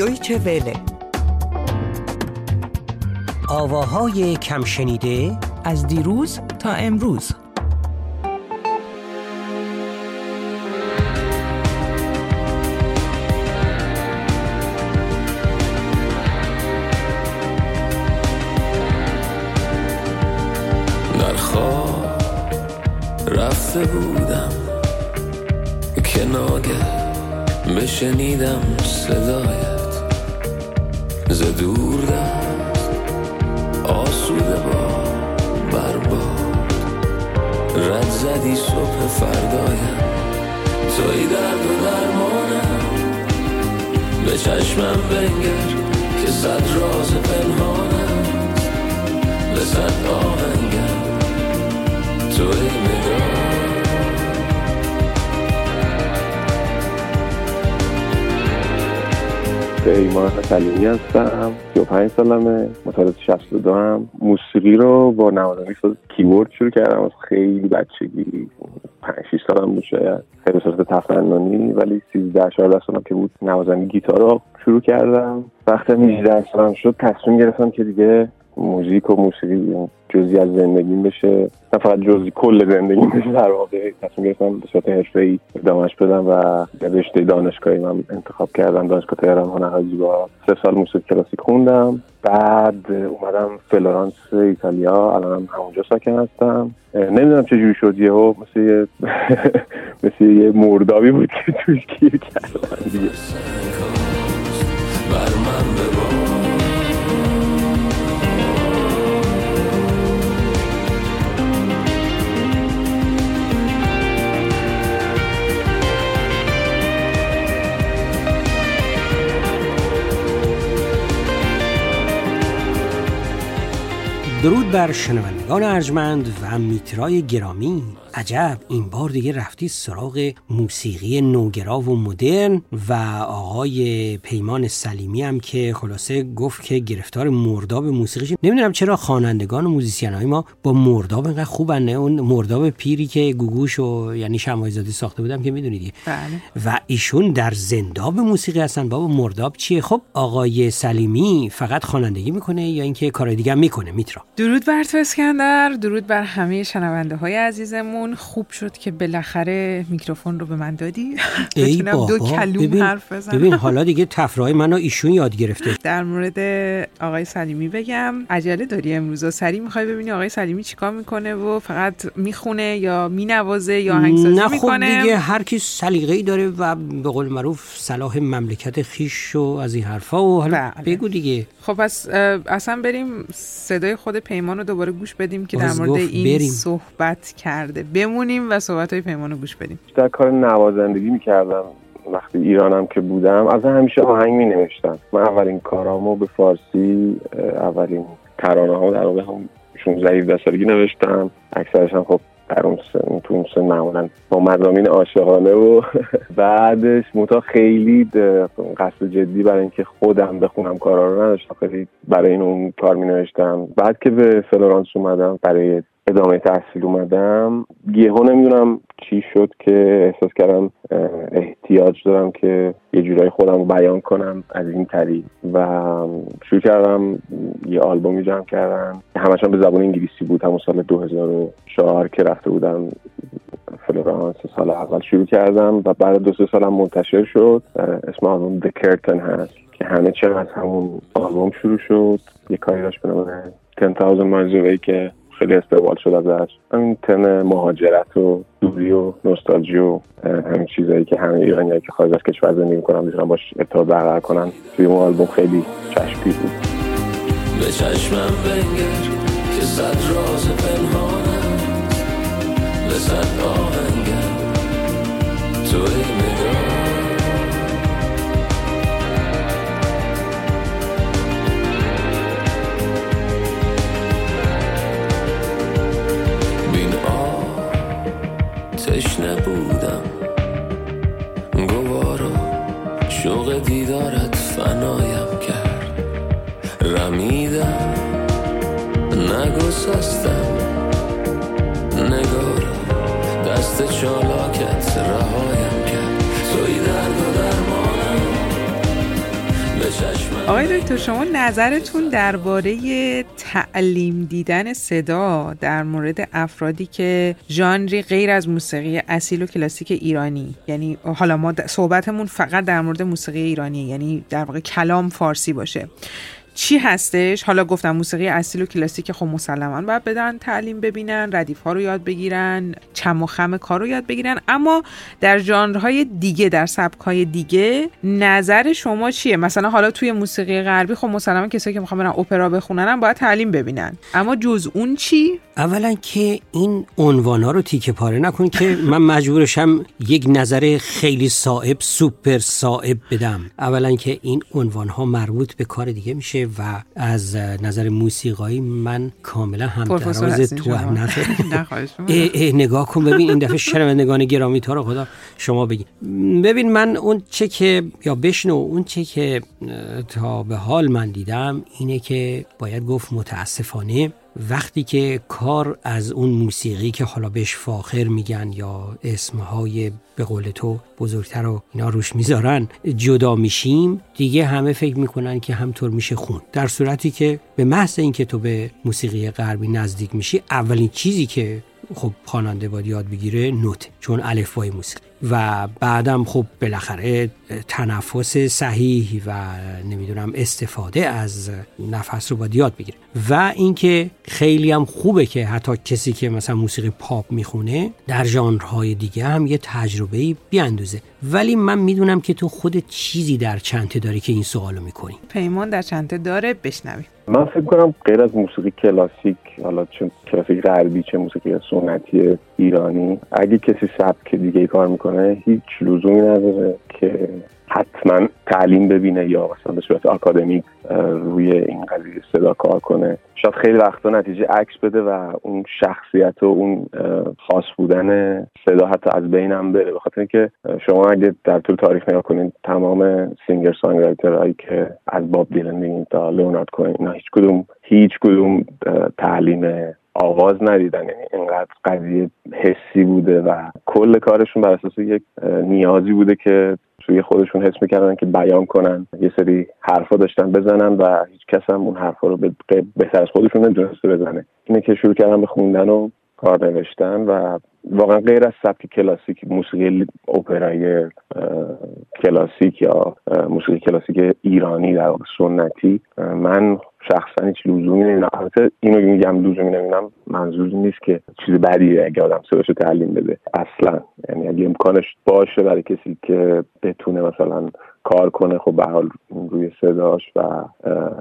دویچه وله آواهای کم شنیده از دیروز تا امروز. در خواب رفته بودم. که ناگه بشنیدم صدایت ز دور دست آسوده با برباد رد زدی صبح فردایم توی درد و درمانم. به چشمم بنگر که صد راز پنهانم. به صد آهنگم توی نگاه پیمان سلیمی هستم 35 سالمه متولد 62 هم. موسیقی رو با نوازنده ساز کیبورد شروع کردم از خیلی بچگی 5 6 سالم بود شاید. خیلی صورت تفننی ولی 13 14 سالم که بود نوازنده گیتار رو شروع کردم. وقتی 18 سالم شد تصمیم گرفتم که دیگه موزیک و موسیقی جزی از زندگیم بشه. نه فقط جزی کل زندگیم بشه. در واقع تصمیم گرفتم به صورت حرفه‌ای ادامهش بدم و رشته دانشگاهی من انتخاب کردم دانشگاه تهران هنرهای زیبا. سه سال موسیقی کلاسیک خوندم. بعد اومدم فلورانس ایتالیا. الانم همونجا ساکن هستم. نمی‌دونم چه جوری شد. یهو مثل یه مثل یه مردابی بود که توش گیر کردم. درود بر شنوندگان ارجمند و میترای گرامی. عجب این بار دیگه رفتی سراغ موسیقی نوگرا و مدرن و آقای پیمان سلیمی هم که خلاصه گفت که گرفتار مرداب موسیقی نمی‌دونم چرا خوانندگان و موزیسین های ما با مرداب اینقدر خوبن اون مرداب پیری که گوگوش و یعنی شمای زاده ساخته بودم که می‌دونید بله. و ایشون در زنداب موسیقی هستن. بابا مرداب چیه؟ خب آقای سلیمی فقط خوانندگی می‌کنه یا اینکه کار دیگه می‌کنه؟ میترا. درود بر تو اسکندر درود بر همه شنونده های عزیزمون. خوب شد که بالاخره میکروفون رو به من دادی. ای بتونم دو کلوم ببین, حرف بزنم. ببین حالا دیگه تفرای منو ایشون یاد گرفته. در مورد آقای سلیمی بگم. عجله داری امروز. سری می‌خوای ببینی آقای سلیمی چیکار می‌کنه و فقط می‌خونه یا مینوازه یا آهنگسازی نه خب می‌کنه؟ دیگه هر کی سلیقه‌ای داره و به قول معروف صلاح مملکت خیش و از این حرفا و حالا بله. بگو دیگه. خب پس اصلا بریم صدای خود پیمان رو دوباره گوش بدیم که در مورد این بریم. صحبت کرده بمونیم و صحبت های پیمان رو گوش بدیم. بیشتر کار نوازندگی می‌کردم وقتی ایرانم که بودم. از همیشه آهنگ می نوشتم من اولین کارامو به فارسی اولین ترانه ها در واقع هم 16 17 سالگی نوشتم. اکثرش هم خب در اون سن تو اون سن معمولا با مضامین عاشقانه و بعدش متا خیلی قصد جدی برای اینکه خودم بخونم کارا رو نداشتم. خیلی برای این اون کار می نوشتم بعد که به فلورانس اومدم برای ادامه تحصیل اومدم. یهو نمی‌دونم چی شد که احساس کردم احتیاج دارم که یه جورایی خودم رو بیان کنم از این طریق. و شروع کردم یه آلبومی جمع کردم همش هم به زبان انگلیسی بود. همون سال 2004 که رفته بودم فلورانس سال اول شروع کردم. و بعد دو سه سالم منتشر شد. اسم آلبوم The Curtain هست که همه از همون آلبوم شروع شد. یه کاری داشت به نام 10,000 Miles Away که خیلی استقبال شد ازش. همین تم مهاجرت و دوری و نوستالژی و همین چیزایی که همه ایرانی که خارج از کشور زندگی می‌کنن می‌تونن باش ارتباط برقرار کنن. توی اون آلبوم خیلی چشمگیر بود. به چشمم بنگر که صد راز پنهانم به صد آهنگم توی نگاه نگسستم نگارا دست چالاکت رهایم کرد توی درد و دکتر شما نظرتون درباره تعلیم دیدن صدا در مورد افرادی که ژانری غیر از موسیقی اصیل و کلاسیک ایرانی یعنی حالا ما صحبتمون فقط در مورد موسیقی ایرانی یعنی در واقع کلام فارسی باشه. چی هستش؟ حالا گفتم موسیقی اصیل و کلاسیک خب مسلما باید بدن تعلیم ببینن ردیف ها رو یاد بگیرن چم و خم کار رو یاد بگیرن. اما در ژانرهای دیگه در سبک های دیگه نظر شما چیه؟ مثلا حالا توی موسیقی غربی خب مسلما کسایی که می‌خوان برن اپرا بخونن باید تعلیم ببینن. اما جز اون چی؟ اولا که این عنوان ها رو تیکه پاره نکن که من مجبورشم یک نظر خیلی صاحب سوپر صاحب بدم. اولا که این عنوان ها مربوط به کار دیگه میشه. و از نظر موسیقایی من کاملا همتراز تو هم نگاه کن ببین این دفعه شنوندگان گرامی تا رو خدا شما بگی ببین من اون چه که یا بشنو اون چه که تا به حال من دیدم اینه که باید گفت متاسفانه وقتی که کار از اون موسیقی که حالا بهش فاخر میگن یا اسمهای به قول تو بزرگتر رو اینا روش می‌ذارن جدا میشیم دیگه همه فکر می‌کنن که همطور میشه خون. در صورتی که به محض اینکه تو به موسیقی غربی نزدیک میشی اولین چیزی که خب خواننده باید یاد بگیره نوت چون الفبای موسیقی و بعدم خب بالاخره تنفس صحیح و نمی‌دونم استفاده از نفس رو باید یاد بگیره. و اینکه خیلی هم خوبه که حتی کسی که مثلا موسیقی پاپ می‌خونه در ژانرهای دیگه هم یه تجربه بیاندوزه ولی من می‌دونم که تو خود چیزی در چنته داری که این سوالو می‌کنی. پیمان در چنته داره بشنویم. من فکر کنم غیر از موسیقی کلاسیک حالا چه کلاسیک غربی چه موسیقی سنتی ایرانی اگه کسی سبک دیگه کار می‌کنه هیچ لزومی نداره. که حتما تعلیم ببینه یا مثلا به صورت آکادمیک روی این قضیه صدا کار کنه. شاید خیلی وقتا نتیجه عکس بده و اون شخصیت و اون خاص بودن صدا حتی از بینم بره. بخاطر اینکه شما اگه در طول تاریخ نگاه کنید تمام سینگر سانگرایتر هایی که از باب دیلن تا لئونارد کوین اینا هیچ کدوم هیچ کدوم تعلیم آواز ندیدن. یعنی اینقدر قضیه حسی بوده و کل کارشون بر اساس یک نیازی بوده که توی خودشون حس می‌کردن که بیان کنن. یه سری حرفا داشتن بزنن و هیچ کس هم اون حرفا رو بهتر از خودشون نمی‌تونسته بزنه. اینه که شروع کردن به خوندن و کار نوشتن و واقعا غیر از سبک کلاسیک موسیقی اپرای کلاسیک یا موسیقی کلاسیک ایرانی در سنتی من شخصا هیچ لزومی نمی‌دونم. البته اینو میگم لزومی نمی‌دونم منظور نیست که چیز بدیه اگه آدم صداشو تعلیم بده. اصلا یعنی اگه امکانش باشه برای کسی که بتونه مثلا کار کنه خب به حال روی صداش و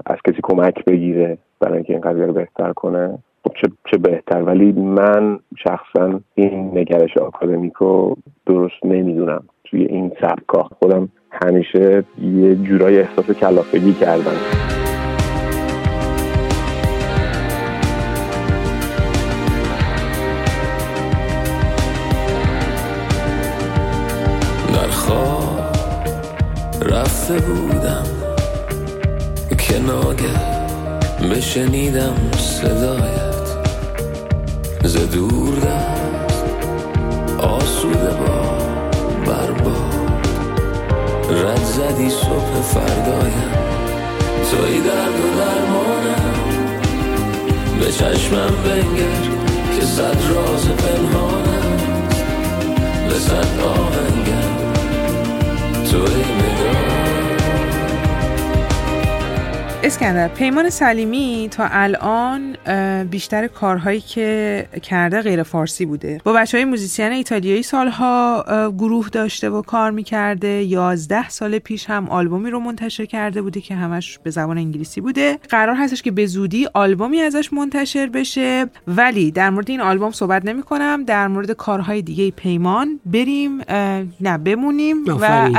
از کسی کمک بگیره برای اینکه این قضیه رو بهتر کنه. چه, چه بهتر. ولی من شخصا این نگرش آکادمیکو درست نمی‌دونم. توی این سبکا خودم همیشه یه جورای احساس کلافگی کردم. رفته بودم. که ناگه بشنیدم صدایت ز دور دست آسوده با برباد رد زدی صبح فردایم توی درد و درمانم. به چشمم بنگر که صد راز پنهانم. به صد آهنگم توی نگاه اسکندر پیمان سلیمی تا الان بیشتر کارهایی که کرده غیر فارسی بوده. با بچه های موزیسین ایتالیایی سالها گروه داشته و کار می‌کرده. یازده سال پیش هم آلبومی رو منتشر کرده بوده که همش به زبان انگلیسی بوده. قرار هستش که به زودی آلبومی ازش منتشر بشه. ولی در مورد این آلبوم صحبت نمی کنم در مورد کارهای دیگه پیمان بریم. نه بمونیم و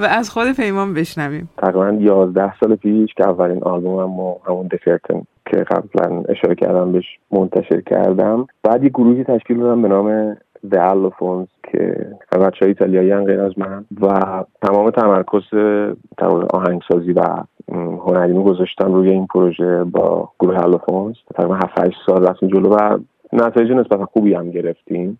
و از خود پیمان بشنویم. تقریبا 11 سال پیش که اولین آلبومم و همون دسرتن که قبلا اشاره کردم بهش منتشر کردم. بعد یه گروهی تشکیل دادم به نام The Allophones که بچه های ایتالیایی غیر از من. و تمام تمرکز آهنگسازی و هنریمو گذاشتم روی این پروژه با گروه الوفونز تقریبا 7 8 سال رفتیم جلو و نتایج نسبتا خوبی هم گرفتیم.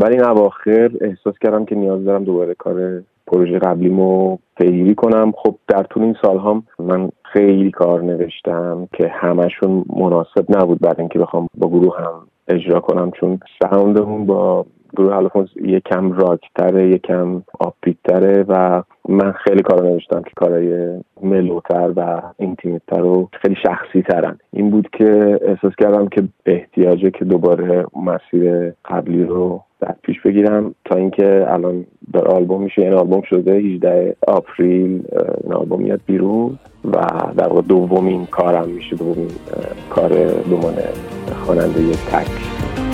ولی این اواخر احساس کردم که نیاز دارم دوباره کار پروژه قبلیمو پیگیری کنم. خب در طول این سال هم من خیلی کار نوشتم که همشون مناسب نبود بعد اینکه بخوام با گروه هم اجرا کنم چون ساوندمون با گروه الفونس یکم راکتره یکم آپیتره و من خیلی کار نوشتم که کارهای ملوتر و اینتیمتر و خیلی شخصی ترن این بود که احساس کردم که احتیاجه که دوباره مسیر قبلی رو در پیش بگیرم تا اینکه الان در آلبوم میشه. این آلبوم شده 18 آپریل این آلبوم میاد بیرون و در واقع دومین کارم میشه دومین کار دومان خواننده تک.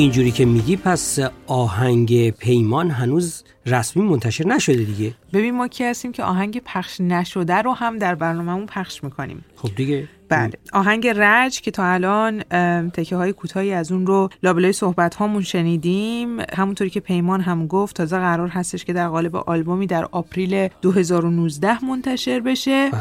اینجوری که میگی پس آهنگ پیمان هنوز رسمی منتشر نشده دیگه. ببین ما کی هستیم که آهنگ پخش نشده رو هم در برنامهمون پخش می‌کنیم. خب دیگه. بله. آهنگ رج که تا الان تکه های کوتاهی از اون رو لابلای صحبت هامون شنیدیم. همونطوری که پیمان هم گفت تازه قرار هستش که در قالب آلبومی در آپریل 2019 منتشر بشه. بله.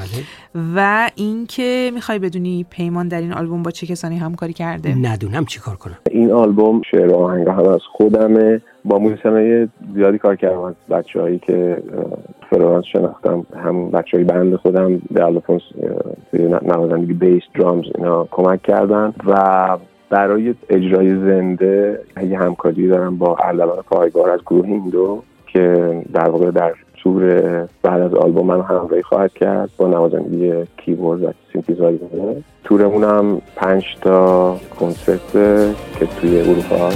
و اینکه می‌خوای بدونی پیمان در این آلبوم با چه کسانی همکاری کرده؟ ندونم چیکار کنم. این آلبوم شعر آهنگ هم از خودمه. با موزیسین زیادی کار کردم. از بچه هایی که فلورانس شناختم هم بچه های band خودم در فلورانس نوازندگی bass drums اینا کمک کردن. و برای اجرای زنده یه همکاری دارم با اردلان پایور از گروه هیندو که در واقع در تور بعد از آلبوم من همراهی خواهد کرد با نوازندگی کیبورد و سینتیزایزر. تورمون هم پنج تا کنسرت که توی اروپا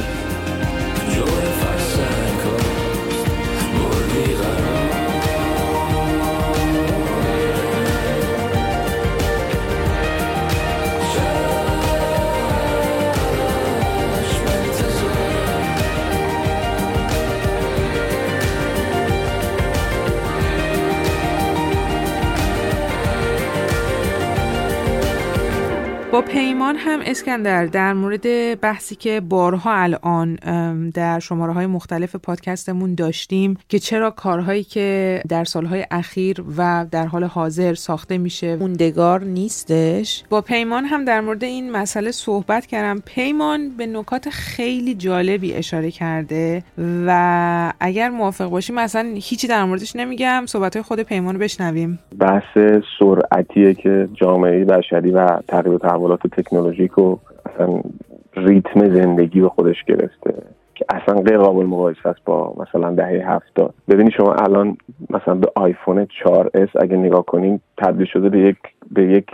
با پیمان هم اسکندر در مورد بحثی که بارها الان در شماره های مختلف پادکستمون داشتیم که چرا کارهایی که در سالهای اخیر و در حال حاضر ساخته میشه موندگار نیستش. با پیمان هم در مورد این مسئله صحبت کردم. پیمان به نکات خیلی جالبی اشاره کرده و اگر موافق باشیم مثلا هیچی در موردش نمیگم. صحبت های خود پیمان رو بشنویم. بحث سرعتیه که جامعه بشری و تغییر تحولات تکنولوژیک و اصلا ریتم زندگی به خودش گرفته که اصلا غیر قابل مقایسه است با مثلا دهه هفتاد. ببینید شما الان مثلا به آیفون 4S اگه نگاه کنین تبدیل شده به یک به یک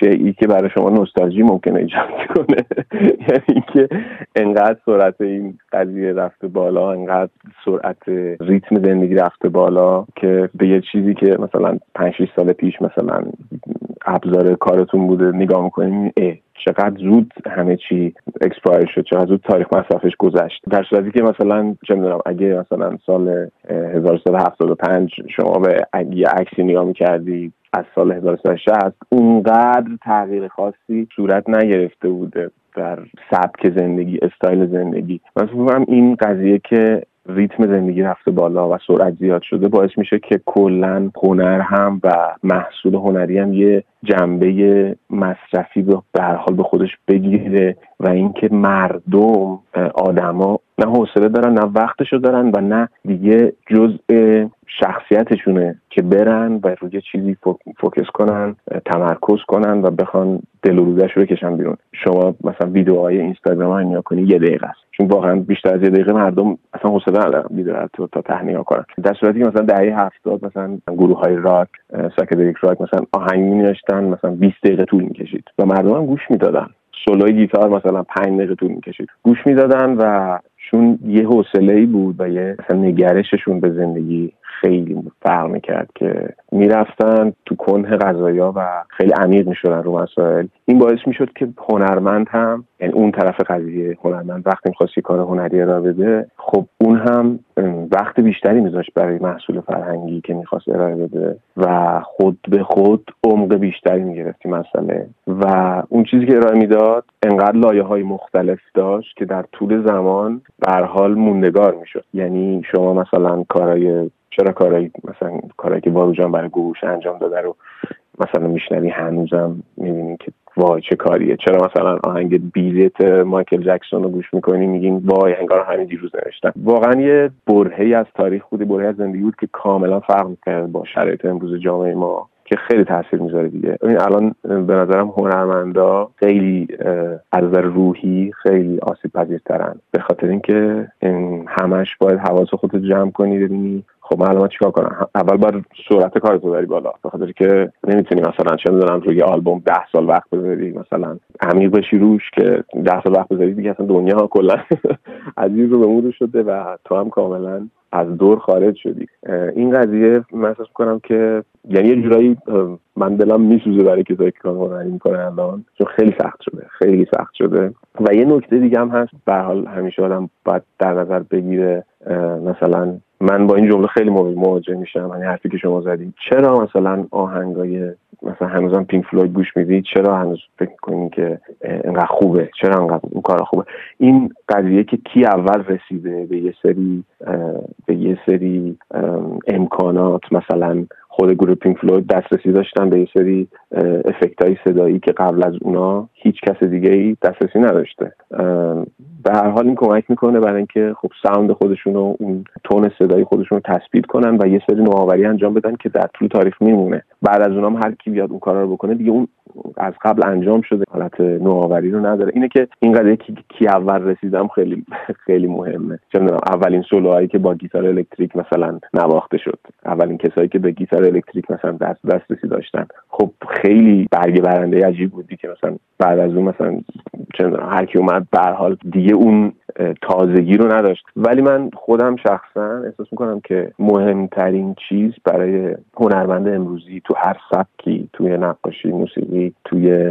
شیعی که برای شما نوستالژی ممکنه ایجاد کنه. یعنی اینکه انقدر سرعت این قضیه رفته بالا انقدر سرعت ریتم زندگی رفته بالا که به یه چیزی که مثلا 5 سال پیش مثلا ابزار کارتون بوده نگاه می‌کنیم اه چقدر زود همه چی expire شد چقدر زود تاریخ مصرفش گذشت. در صورتی که مثلا چه می‌دونم اگه مثلا سال 1375 شما به یه عکسی نگاه می‌کردی از سال 1360 اونقدر تغییر خاصی صورت نگرفته بوده در سبک زندگی استایل زندگی. من این قضیه که ریتم زندگی رفته بالا و سرعت زیاد شده باعث میشه که کلا هنر هم و محصول هنری هم یه جنبه مصرفی به هر حال به خودش بگیره و اینکه مردم آدما نه حوصله دارن نه وقتشو دارن و نه دیگه جزء شخصیتشونه که برن و روی چیزی focus کنن تمرکز کنن و بخوان دل رو بکشن بیرون. شما مثلا ویدیوهای اینستاگرام ها نگاه کنی یه دقیقه است. چون واقعا بیشتر از یه دقیقه مردم اصلا حوصله ندارن ویدیو تو تا ته نگاه کنن. در صورتی که مثلا دهه هفتاد مثلا گروه های راک psychedelic rock مثلا آهنگ می مثلا 20 دقیقه طول می‌کشید. و مردم هم گوش می‌دادن. سولوی گیتار مثلا 5 دقیقه طول می‌کشید. گوش می‌دادن و چون یه حوصله ای بود و یه نگرششون به زندگی خیلی فرق می‌کرد که می‌رفتن تو کنه غذایا و خیلی عمیق می‌شدن رو مسائل. این باعث می‌شد که هنرمند هم یعنی اون طرف قضیه هنرمند وقتی می‌خواست کار هنری ارائه بده خب اون هم وقت بیشتری میذاشت برای محصول فرهنگی که می‌خواست ارائه بده و خود به خود عمق بیشتری می‌گرفتی مسئله. و اون چیزی که ارائه می‌داد انقدر لایه های مختلف داشت که در طول زمان به حال موندگار می‌شد. یعنی شما مثلا کارای چرا کارایی مثلا کارایی که باروجان برای گوش انجام داده رو مثلا میشنوی هنوزم می‌بینی که وای چه کاریه. چرا مثلا آهنگ بیلیت مایکل جکسون رو گوش می‌کنی؟ میگین وای انگار همین دیروز نوشتن واقعا یه برهی از تاریخ بودی برهی از زندگی بود که کاملا فرق می‌کرد با شرایط امروز جامعه ما. که خیلی تاثیر می‌ذاره دیگه. این الان به نظرم هنرمندا خیلی از نظر روحی خیلی آسیب پذیرترن. به خاطر اینکه همش باید حواس خودت جمع کنی ببینی خب من الان چیکار کنم اول باید سرعت کار تو بالا. به خاطر که نمی‌تونی مثلا چه می‌دونم روی آلبوم ده سال وقت بذاری مثلا عمیق بشی روش که ده سال وقت بذاری دیگه اصلا دنیا کلا عزیز رو به شده و تو هم کاملا از دور خارج شدی. این قضیه من احساس کنم که یعنی یه جورایی من دلم میسوزه برای کسایی که کار هنری می‌کنه الان چون خیلی سخت شده خیلی سخت شده. و یه نکته دیگه هم هست به حال همیشه آدم باید در نظر بگیره مثلا من با این جمله خیلی مواجه میشم یعنی حرفی که شما زدید چرا مثلا آهنگای مثلا هنوزم پینک فلوید گوش می‌دید؟ چرا هنوز فکر می‌کنید که انقدر خوبه؟ چرا انقدر اون کار خوبه؟ این قضیه که کی اول رسیده به یه سری به یه سری امکانات مثلا خود گروه پینک فلوید دسترسی داشتن به یه سری effect های صدایی که قبل از اونا هیچ کس دیگه ای دسترسی نداشته. به هر حال این کمک می‌کنه برای اینکه خب sound خودشون رو اون تون صدایی خودشون رو تثبیت کنن و یه سری نوآوری انجام بدن که در طول تاریخ میمونه. بعد از اونام هر کی بیاد اون کارا رو بکنه دیگه اون از قبل انجام شده حالت نوآوری رو نداره. اینه که این قضیه کی, کی اول رسیدم خیلی خیلی مهمه. چه اولین سولوهایی که با گیتار الکتریک مثلا نواخته شد. اولین کسایی که به گیتار الکتریک مثلا دست دسترسی داشتن. خب خیلی برگ برنده عجیب بودی که مثلا بعد از اون مثلا چه هر کی اومد به حال دیگه اون تازگی رو نداشت. ولی من خودم شخصا احساس می‌کنم که مهمترین چیز برای هنرمند امروزی تو هر سبکی توی نقاشی موسیقی توی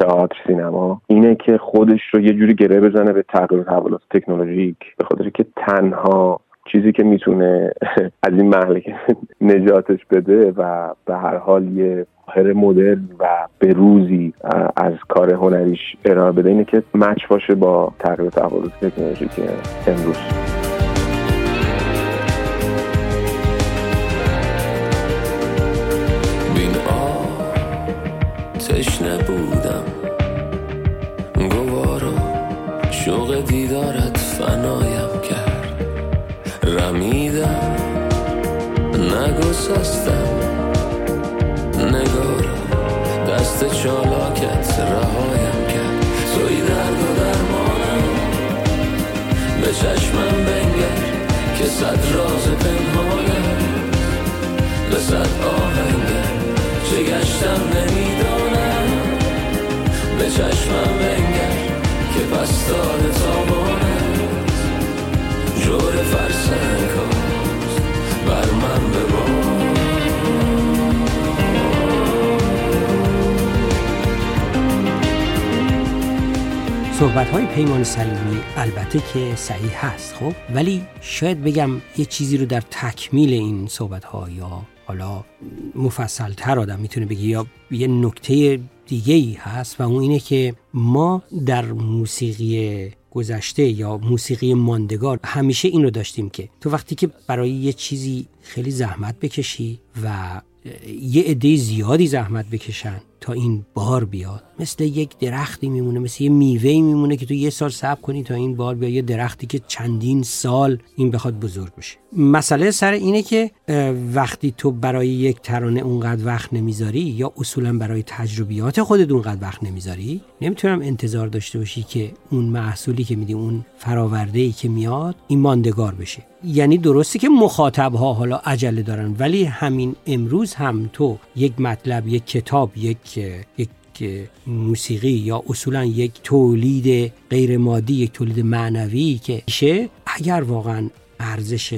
تئاتر سینما اینه که خودش رو یه جوری گره بزنه به تغییر تحولات تکنولوژیک به خاطر که تنها چیزی که می‌تونه از این محله نجاتش بده و به هر حال یه ظاهر مدرن و به روزی از کار هنریش ارائه بده اینه که مچ باشه با تغییر تحولات تکنولوژیک امروز. بین تشنه بودم گوارا شوق دیدارت فنایم کرد. رمیدم نگسستم. نگار. دست چالاکت رهایم کرد توی درد و درمانم. به چشمم بنگر که صد راز پنهانم به صد آهنگر چه گشتم نمی‌دانم. به چشمم بنگر که پستان تابانت جور فرسنگ بر من ببان صحبت های پیمان سلیمی البته که صحیح هست خب؟ ولی شاید بگم یه چیزی رو در تکمیل این صحبت ها یا حالا مفصل تر آدم می‌تونه بگی یا یه نکته دیگه ای هست و اون اینه که ما در موسیقی گذشته یا موسیقی ماندگار همیشه این رو داشتیم که تو وقتی که برای یه چیزی خیلی زحمت بکشی و یه عده زیادی زحمت بکشن تا این بار بیاد. مثل یک درختی میمونه مثل یه میوهی میمونه که تو یه سال صبر کنی تا این بار بیاد. یه درختی که چندین سال این بخواد بزرگ بشه. مسئله سر اینه که وقتی تو برای یک ترانه اونقدر وقت نمی‌ذاری یا اصولا برای تجربیات خودت اونقدر وقت نمی‌ذاری نمی‌تونم انتظار داشته باشی که اون محصولی که میدی اون فراورده ای که میاد این ماندگار بشه. یعنی درستی که مخاطب ها حالا عجله دارن ولی همین امروز هم تو یک مطلب یک کتاب یک یک موسیقی یا اصولا یک تولید غیر مادی یک تولید معنوی که میشه اگر واقعا ارزش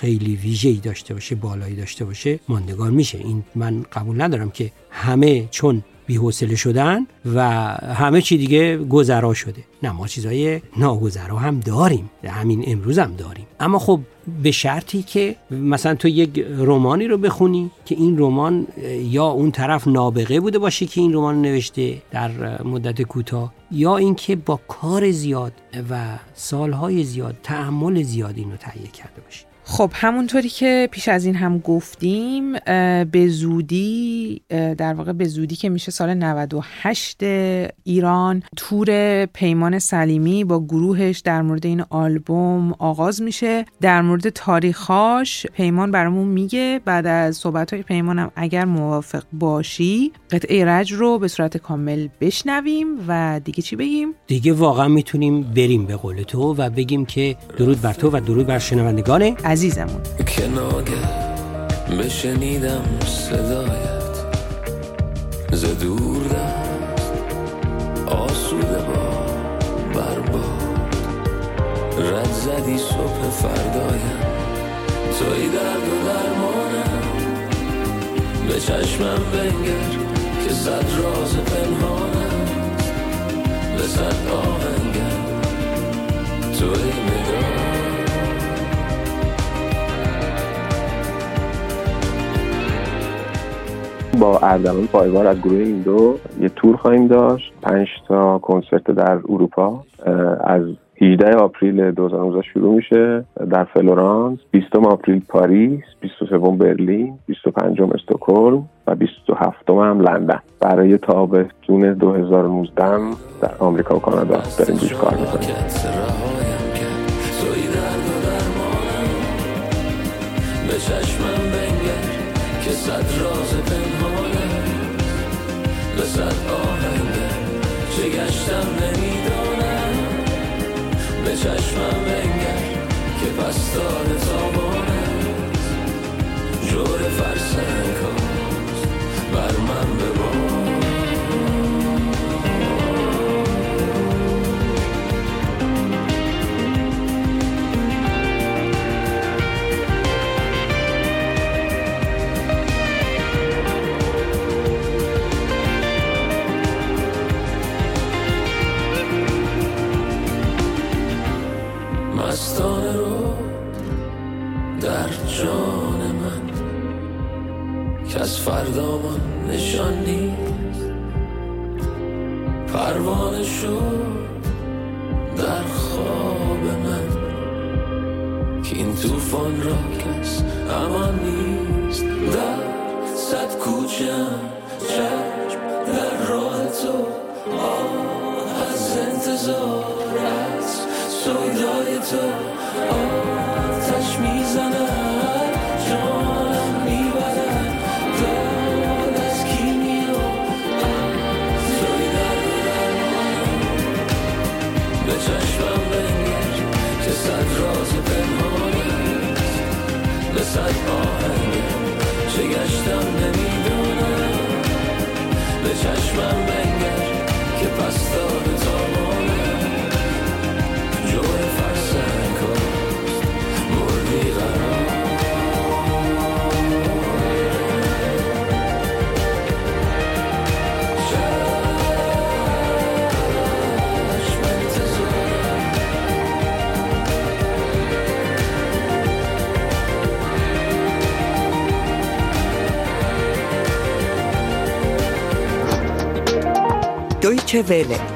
خیلی ویژه‌ای داشته باشه بالایی داشته باشه ماندگار میشه. این من قبول ندارم که همه چون بی‌حوصله شدن و همه چی دیگه گذرا شده. نه ما چیزای ناگذرا هم داریم. همین امروز هم داریم. اما خب به شرطی که مثلا تو یک رومانی رو بخونی که این رمان یا اون طرف نابغه بوده باشه که این رمان نوشته در مدت کوتاه یا اینکه با کار زیاد و سالهای زیاد تعمل زیاد اینو تهیه کرده باشه. خب همونطوری که پیش از این هم گفتیم به زودی در واقع به زودی که میشه سال 98 ایران تور پیمان سلیمی با گروهش در مورد این آلبوم آغاز میشه در مورد تاریخاش پیمان برامون میگه بعد از صحبت های پیمانم اگر موافق باشی قطعه رج رو به صورت کامل بشنویم و دیگه چی بگیم؟ دیگه واقعا می‌تونیم بریم به قول تو و بگیم که درود بر تو و درود بر شنوندگانه عزیزمون. که ناگه بشنیدم صدایت. ز دور دست آسوده با برباد رد زدی صبح فردایم. توی درد و درمانم. به چشمم بنگر که صد راز پنهانم. به صد آهنگر توی نگاه با اردلان پایور از گروه این دو یه تور خواهیم داشت. پنج تا کنسرت در اروپا. از 18 April 2019 شروع میشه در فلورانس. 20 April پاریس. 23 برلین. 25 استکهلم. و 27 هم لندن. برای تابستون 2019 در آمریکا و کانادا داریم روش کار می‌کنیم. به چشمم که صد راز پنهانه به صد آهنگه چه گشتم نمی‌دانم. به چشمم بنگر که پستان تابانه جور فرسنگ بر من ببار جان من که از فردامان نشان نیست. پروانه شد در خواب من که این طوفان را کس امان نیست. در صد کوچم چشم در راه تو آه از انتظارت سویدای تو. آتش Deutsche Welle